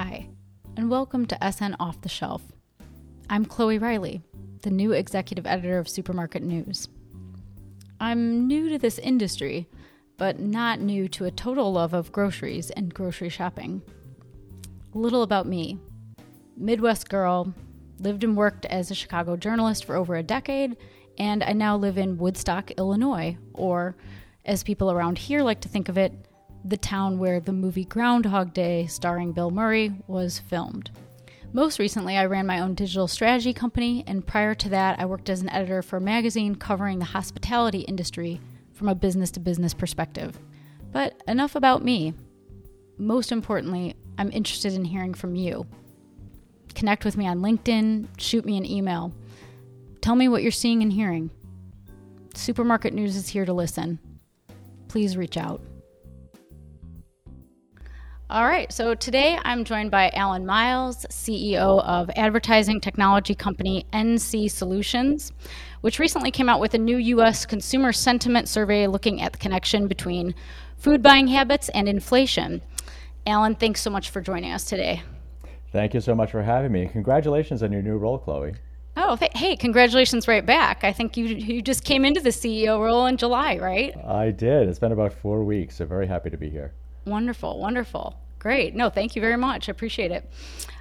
Hi, and welcome to SN Off the Shelf. I'm Chloe Riley, the new executive editor of Supermarket News. I'm new to this industry, but not new to a total love of groceries and grocery shopping. A little about me Midwest girl, lived and worked as a Chicago journalist for over a decade, and I now live in Woodstock, Illinois, or as people around here like to think of it, the town where the movie Groundhog Day, starring Bill Murray, was filmed. Most recently, I ran my own digital strategy company, and prior to that, I worked as an editor for a magazine covering the hospitality industry from a business to business perspective. But enough about me. Most importantly, I'm interested in hearing from you. Connect with me on LinkedIn, shoot me an email. Tell me what you're seeing and hearing. Supermarket News is here to listen. Please reach out. All right, so today I'm joined by Alan Miles, CEO of advertising technology company NC Solutions, which recently came out with a new U.S. consumer sentiment survey looking at the connection between food buying habits and inflation. Alan, thanks so much for joining us today. Thank you so much for having me. Congratulations on your new role, Chloe. Oh, hey, congratulations right back. I think you, you just came into the CEO role in July, right? I did. It's been about four weeks, so very happy to be here. Wonderful, wonderful. Great. No, thank you very much. I appreciate it.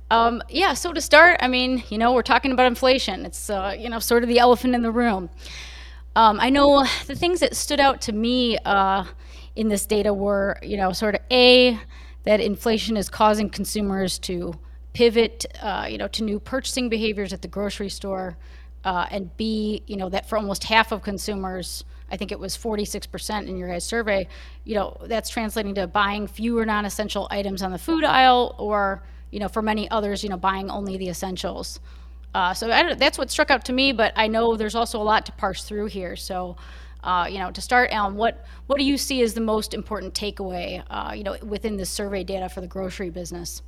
Um, yeah, so to start, I mean, you know, we're talking about inflation. It's, uh, you know, sort of the elephant in the room. Um, I know the things that stood out to me uh, in this data were, you know, sort of A, that inflation is causing consumers to pivot, uh, you know, to new purchasing behaviors at the grocery store, uh, and B, you know, that for almost half of consumers, I think it was 46% in your guys' survey, you know, that's translating to buying fewer non-essential items on the food aisle or, you know, for many others, you know, buying only the essentials. Uh, so that's what struck out to me, but I know there's also a lot to parse through here. So, uh, you know, to start, Alan, what what do you see as the most important takeaway, uh, you know, within this survey data for the grocery business?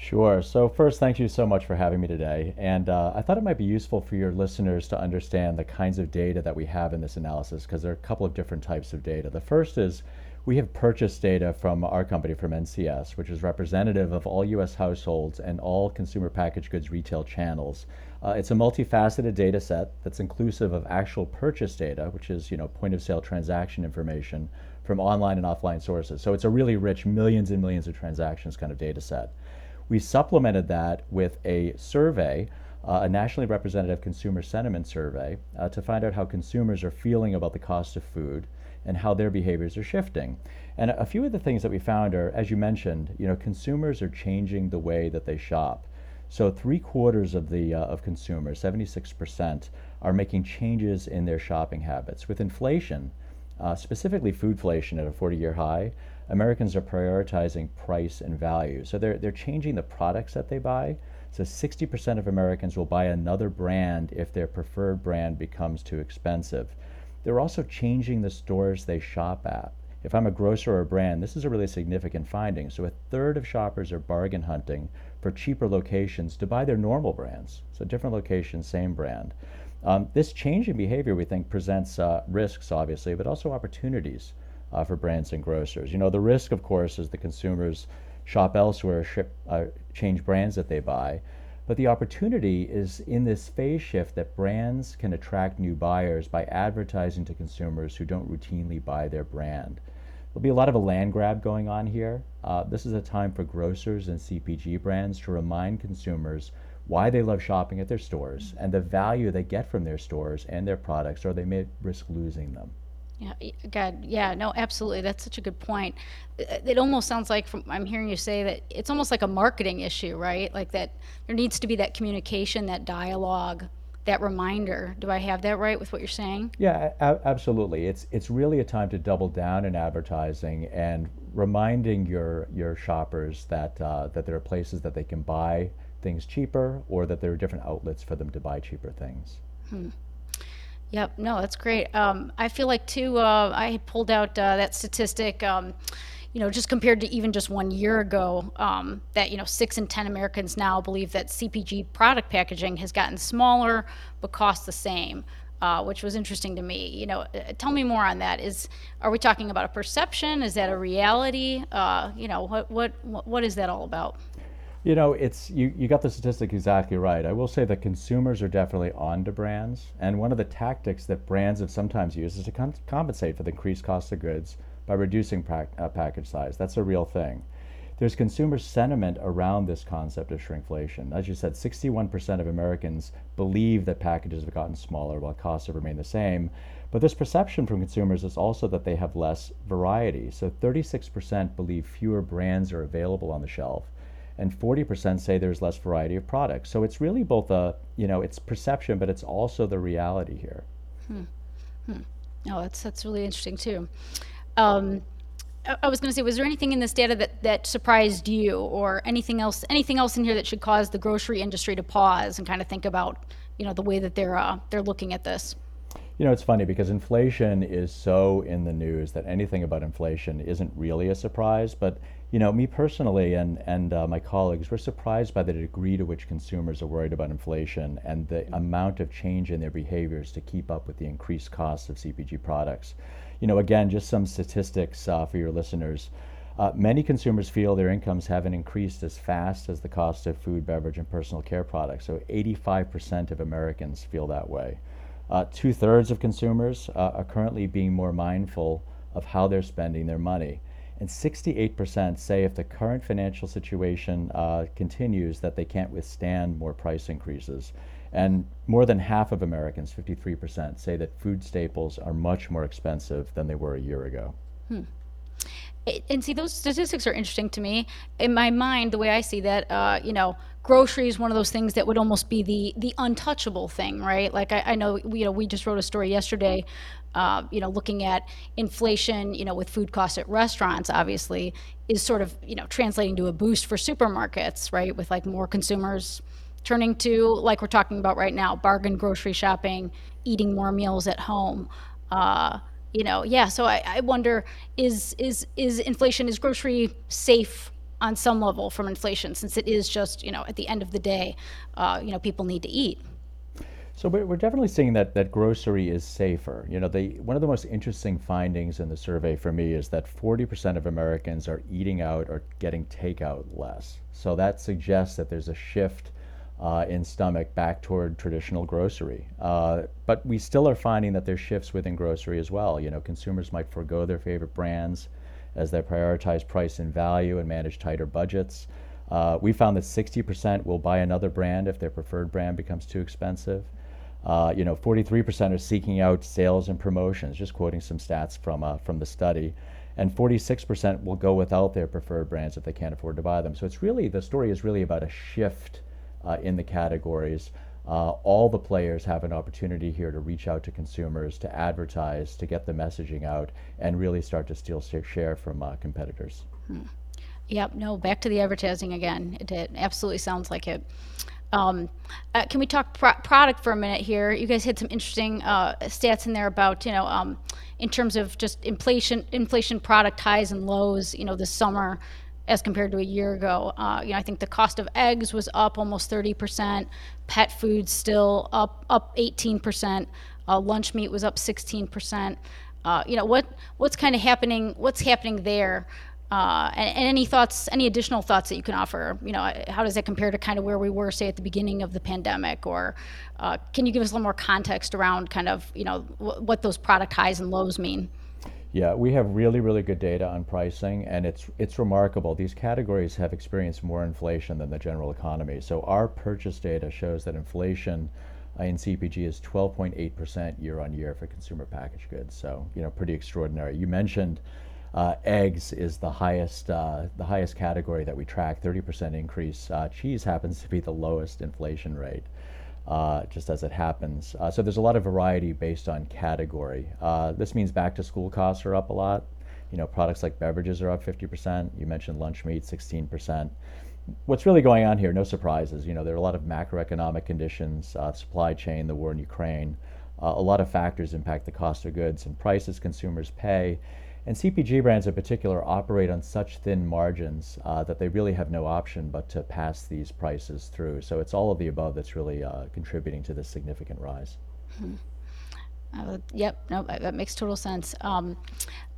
Sure. So, first, thank you so much for having me today. And uh, I thought it might be useful for your listeners to understand the kinds of data that we have in this analysis because there are a couple of different types of data. The first is we have purchase data from our company, from NCS, which is representative of all U.S. households and all consumer packaged goods retail channels. Uh, it's a multifaceted data set that's inclusive of actual purchase data, which is you know point of sale transaction information from online and offline sources. So it's a really rich millions and millions of transactions kind of data set. We supplemented that with a survey, uh, a nationally representative consumer sentiment survey, uh, to find out how consumers are feeling about the cost of food and how their behaviors are shifting. And a few of the things that we found are, as you mentioned, you know, consumers are changing the way that they shop. So three quarters of the uh, of consumers, 76%, are making changes in their shopping habits. With inflation, uh, specifically foodflation at a 40-year high, Americans are prioritizing price and value. So they're, they're changing the products that they buy. So 60% of Americans will buy another brand if their preferred brand becomes too expensive. They're also changing the stores they shop at. If I'm a grocer or a brand, this is a really significant finding. So a third of shoppers are bargain hunting for cheaper locations to buy their normal brands. So different locations, same brand. Um, this change in behavior, we think, presents uh, risks, obviously, but also opportunities uh, for brands and grocers. You know, the risk, of course, is the consumers shop elsewhere, ship, uh, change brands that they buy. But the opportunity is in this phase shift that brands can attract new buyers by advertising to consumers who don't routinely buy their brand. There'll be a lot of a land grab going on here. Uh, this is a time for grocers and CPG brands to remind consumers why they love shopping at their stores and the value they get from their stores and their products, or they may risk losing them. Yeah, God, yeah, no, absolutely. That's such a good point. It almost sounds like from I'm hearing you say that it's almost like a marketing issue, right? Like that there needs to be that communication, that dialogue, that reminder. Do I have that right with what you're saying? Yeah, a- absolutely. It's it's really a time to double down in advertising and reminding your your shoppers that uh, that there are places that they can buy things cheaper, or that there are different outlets for them to buy cheaper things. Yep, no, that's great. Um, I feel like too. Uh, I pulled out uh, that statistic. Um, you know, just compared to even just one year ago, um, that you know, six in ten Americans now believe that CPG product packaging has gotten smaller but costs the same, uh, which was interesting to me. You know, uh, tell me more on that. Is are we talking about a perception? Is that a reality? Uh, you know, what what what is that all about? You know, it's you, you got the statistic exactly right. I will say that consumers are definitely on to brands, and one of the tactics that brands have sometimes used is to com- compensate for the increased cost of goods by reducing uh, package size. That's a real thing. There's consumer sentiment around this concept of shrinkflation. As you said, 61% of Americans believe that packages have gotten smaller while costs have remained the same. But this perception from consumers is also that they have less variety. So 36% believe fewer brands are available on the shelf and 40% say there's less variety of products. So it's really both a, you know, it's perception, but it's also the reality here. Hmm. Hmm. Oh, that's that's really interesting too. Um, I was going to say, was there anything in this data that, that surprised you, or anything else, anything else in here that should cause the grocery industry to pause and kind of think about, you know, the way that they're uh, they're looking at this? You know, it's funny because inflation is so in the news that anything about inflation isn't really a surprise. But you know, me personally and and uh, my colleagues, we're surprised by the degree to which consumers are worried about inflation and the amount of change in their behaviors to keep up with the increased costs of CPG products you know, again, just some statistics uh, for your listeners. Uh, many consumers feel their incomes haven't increased as fast as the cost of food, beverage, and personal care products. So 85% of Americans feel that way. Uh, Two thirds of consumers uh, are currently being more mindful of how they're spending their money. And 68% say if the current financial situation uh, continues, that they can't withstand more price increases. And more than half of Americans, 53%, say that food staples are much more expensive than they were a year ago. Hmm. And see, those statistics are interesting to me. In my mind, the way I see that, uh, you know, grocery is one of those things that would almost be the the untouchable thing, right? Like I, I know, you know, we just wrote a story yesterday, uh, you know, looking at inflation, you know, with food costs at restaurants, obviously, is sort of you know translating to a boost for supermarkets, right? With like more consumers turning to, like we're talking about right now, bargain grocery shopping, eating more meals at home. Uh, you know, yeah. So I, I wonder, is is is inflation is grocery safe on some level from inflation, since it is just you know at the end of the day, uh, you know, people need to eat. So we're definitely seeing that that grocery is safer. You know, the one of the most interesting findings in the survey for me is that 40% of Americans are eating out or getting takeout less. So that suggests that there's a shift uh, in stomach back toward traditional grocery. Uh, but we still are finding that there's shifts within grocery as well. You know, consumers might forego their favorite brands as they prioritize price and value and manage tighter budgets. Uh, we found that 60% will buy another brand if their preferred brand becomes too expensive. Uh, you know, 43% are seeking out sales and promotions, just quoting some stats from, uh, from the study. And 46% will go without their preferred brands if they can't afford to buy them. So it's really, the story is really about a shift uh, in the categories. Uh, all the players have an opportunity here to reach out to consumers, to advertise, to get the messaging out, and really start to steal share from uh, competitors. Hmm. Yep, no, back to the advertising again. It, it absolutely sounds like it. Um, uh, can we talk pro- product for a minute here? You guys had some interesting uh, stats in there about, you know, um, in terms of just inflation, inflation product highs and lows, you know, this summer as compared to a year ago. Uh, you know, I think the cost of eggs was up almost 30%. Pet food still up up 18%. Uh, lunch meat was up 16%. Uh, you know, what what's kind of happening? What's happening there? Uh, and, and, any thoughts, any additional thoughts that you can offer? You know, how does that compare to kind of where we were, say, at the beginning of the pandemic? Or uh, can you give us a little more context around kind of, you know, w- what those product highs and lows mean? Yeah, we have really, really good data on pricing, and it's it's remarkable. These categories have experienced more inflation than the general economy. So our purchase data shows that inflation uh, in CPG is 12.8% year on year for consumer packaged goods. So you know, pretty extraordinary. You mentioned uh, eggs is the highest uh, the highest category that we track, 30% increase. Uh, cheese happens to be the lowest inflation rate uh, just as it happens. Uh, so there's a lot of variety based on category. Uh, this means back to school costs are up a lot. You know, products like beverages are up 50%. You mentioned lunch meat, 16%. What's really going on here? No surprises. You know, there are a lot of macroeconomic conditions, supply chain, the war in Ukraine. A lot of factors impact the cost of goods and prices consumers pay. And CPG brands in particular operate on such thin margins uh, that they really have no option but to pass these prices through. So it's all of the above that's really uh, contributing to this significant rise. Hmm. Uh, yep, no, that makes total sense. Um,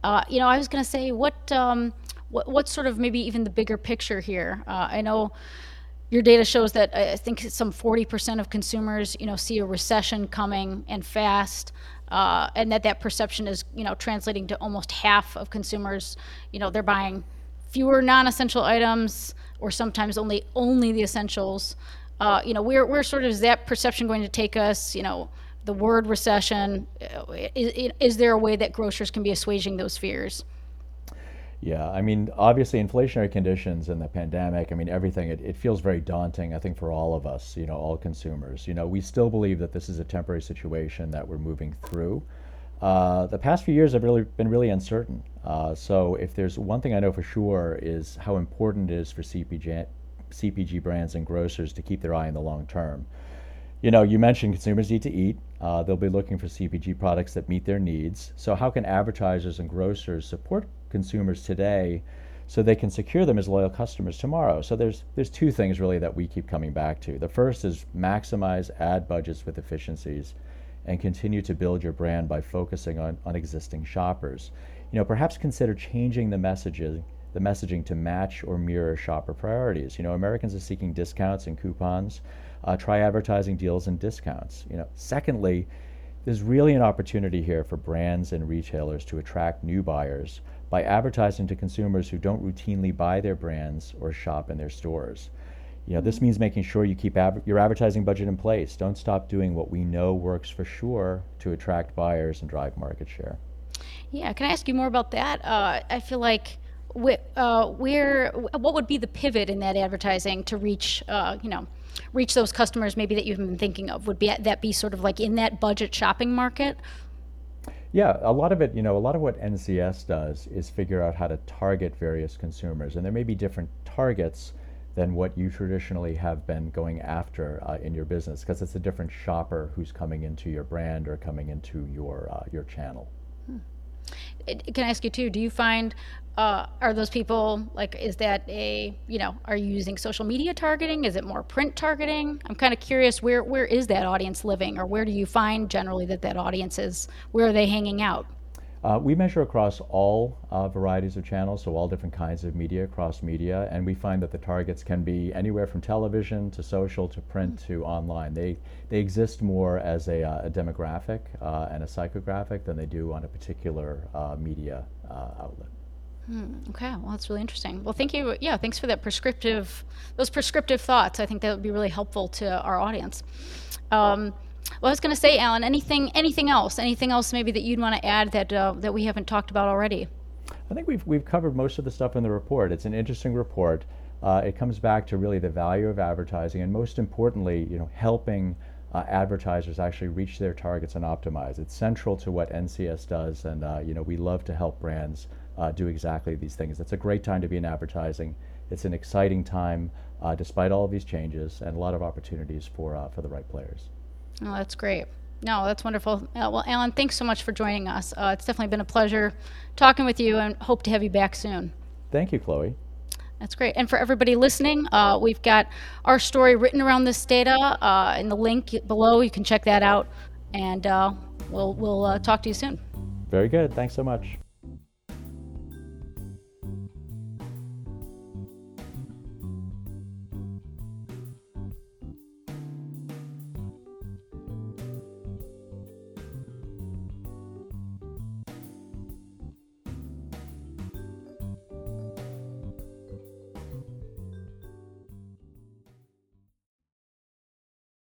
uh, you know, I was going to say, what, um, what, what sort of maybe even the bigger picture here? Uh, I know your data shows that I think some 40% of consumers, you know, see a recession coming and fast, uh, and that that perception is, you know, translating to almost half of consumers, you know, they're buying fewer non-essential items or sometimes only only the essentials. Uh, you know, where where sort of is that perception going to take us? You know, the word recession. Uh, is, is there a way that grocers can be assuaging those fears? Yeah, I mean, obviously, inflationary conditions and the pandemic, I mean, everything, it, it feels very daunting, I think, for all of us, you know, all consumers. You know, we still believe that this is a temporary situation that we're moving through. Uh, the past few years have really been really uncertain. Uh, so, if there's one thing I know for sure is how important it is for CPG, CPG brands and grocers to keep their eye on the long term. You know, you mentioned consumers need to eat. Uh, they'll be looking for CPG products that meet their needs. So, how can advertisers and grocers support consumers today so they can secure them as loyal customers tomorrow. So there's there's two things really that we keep coming back to. The first is maximize ad budgets with efficiencies and continue to build your brand by focusing on, on existing shoppers. You know, perhaps consider changing the messages the messaging to match or mirror shopper priorities. You know, Americans are seeking discounts and coupons. Uh, try advertising deals and discounts. You know, secondly, there's really an opportunity here for brands and retailers to attract new buyers by advertising to consumers who don't routinely buy their brands or shop in their stores. You know, this means making sure you keep ab- your advertising budget in place. Don't stop doing what we know works for sure to attract buyers and drive market share. Yeah, can I ask you more about that? Uh, I feel like wh- uh, where what would be the pivot in that advertising to reach, uh, you know, reach those customers maybe that you've been thinking of? Would be that be sort of like in that budget shopping market? Yeah, a lot of it, you know, a lot of what NCS does is figure out how to target various consumers. And there may be different targets than what you traditionally have been going after uh, in your business because it's a different shopper who's coming into your brand or coming into your, uh, your channel. Hmm. Can I ask you too? Do you find uh, are those people like is that a you know are you using social media targeting? Is it more print targeting? I'm kind of curious where where is that audience living, or where do you find generally that that audience is? Where are they hanging out? Uh, we measure across all uh, varieties of channels, so all different kinds of media, cross media, and we find that the targets can be anywhere from television to social to print mm-hmm. to online. They, they exist more as a, uh, a demographic uh, and a psychographic than they do on a particular uh, media uh, outlet. Hmm, okay, well, that's really interesting. Well, thank you. Yeah, thanks for that prescriptive, those prescriptive thoughts. I think that would be really helpful to our audience. Um, well, I was going to say, Alan, anything, anything else, anything else maybe that you'd want to add that uh, that we haven't talked about already? I think we've we've covered most of the stuff in the report. It's an interesting report. Uh, it comes back to really the value of advertising, and most importantly, you know, helping uh, advertisers actually reach their targets and optimize. It's central to what NCS does, and uh, you know, we love to help brands uh, do exactly these things. It's a great time to be in advertising. It's an exciting time, uh, despite all of these changes, and a lot of opportunities for for the right players. Oh, that's great. No, that's wonderful. Uh, well, Alan, thanks so much for joining us. Uh, it's definitely been a pleasure talking with you and hope to have you back soon. Thank you, Chloe. That's great. And for everybody listening, uh, we've got our story written around this data uh, in the link below. You can check that out, and uh, we'll, we'll uh, talk to you soon. Very good. Thanks so much.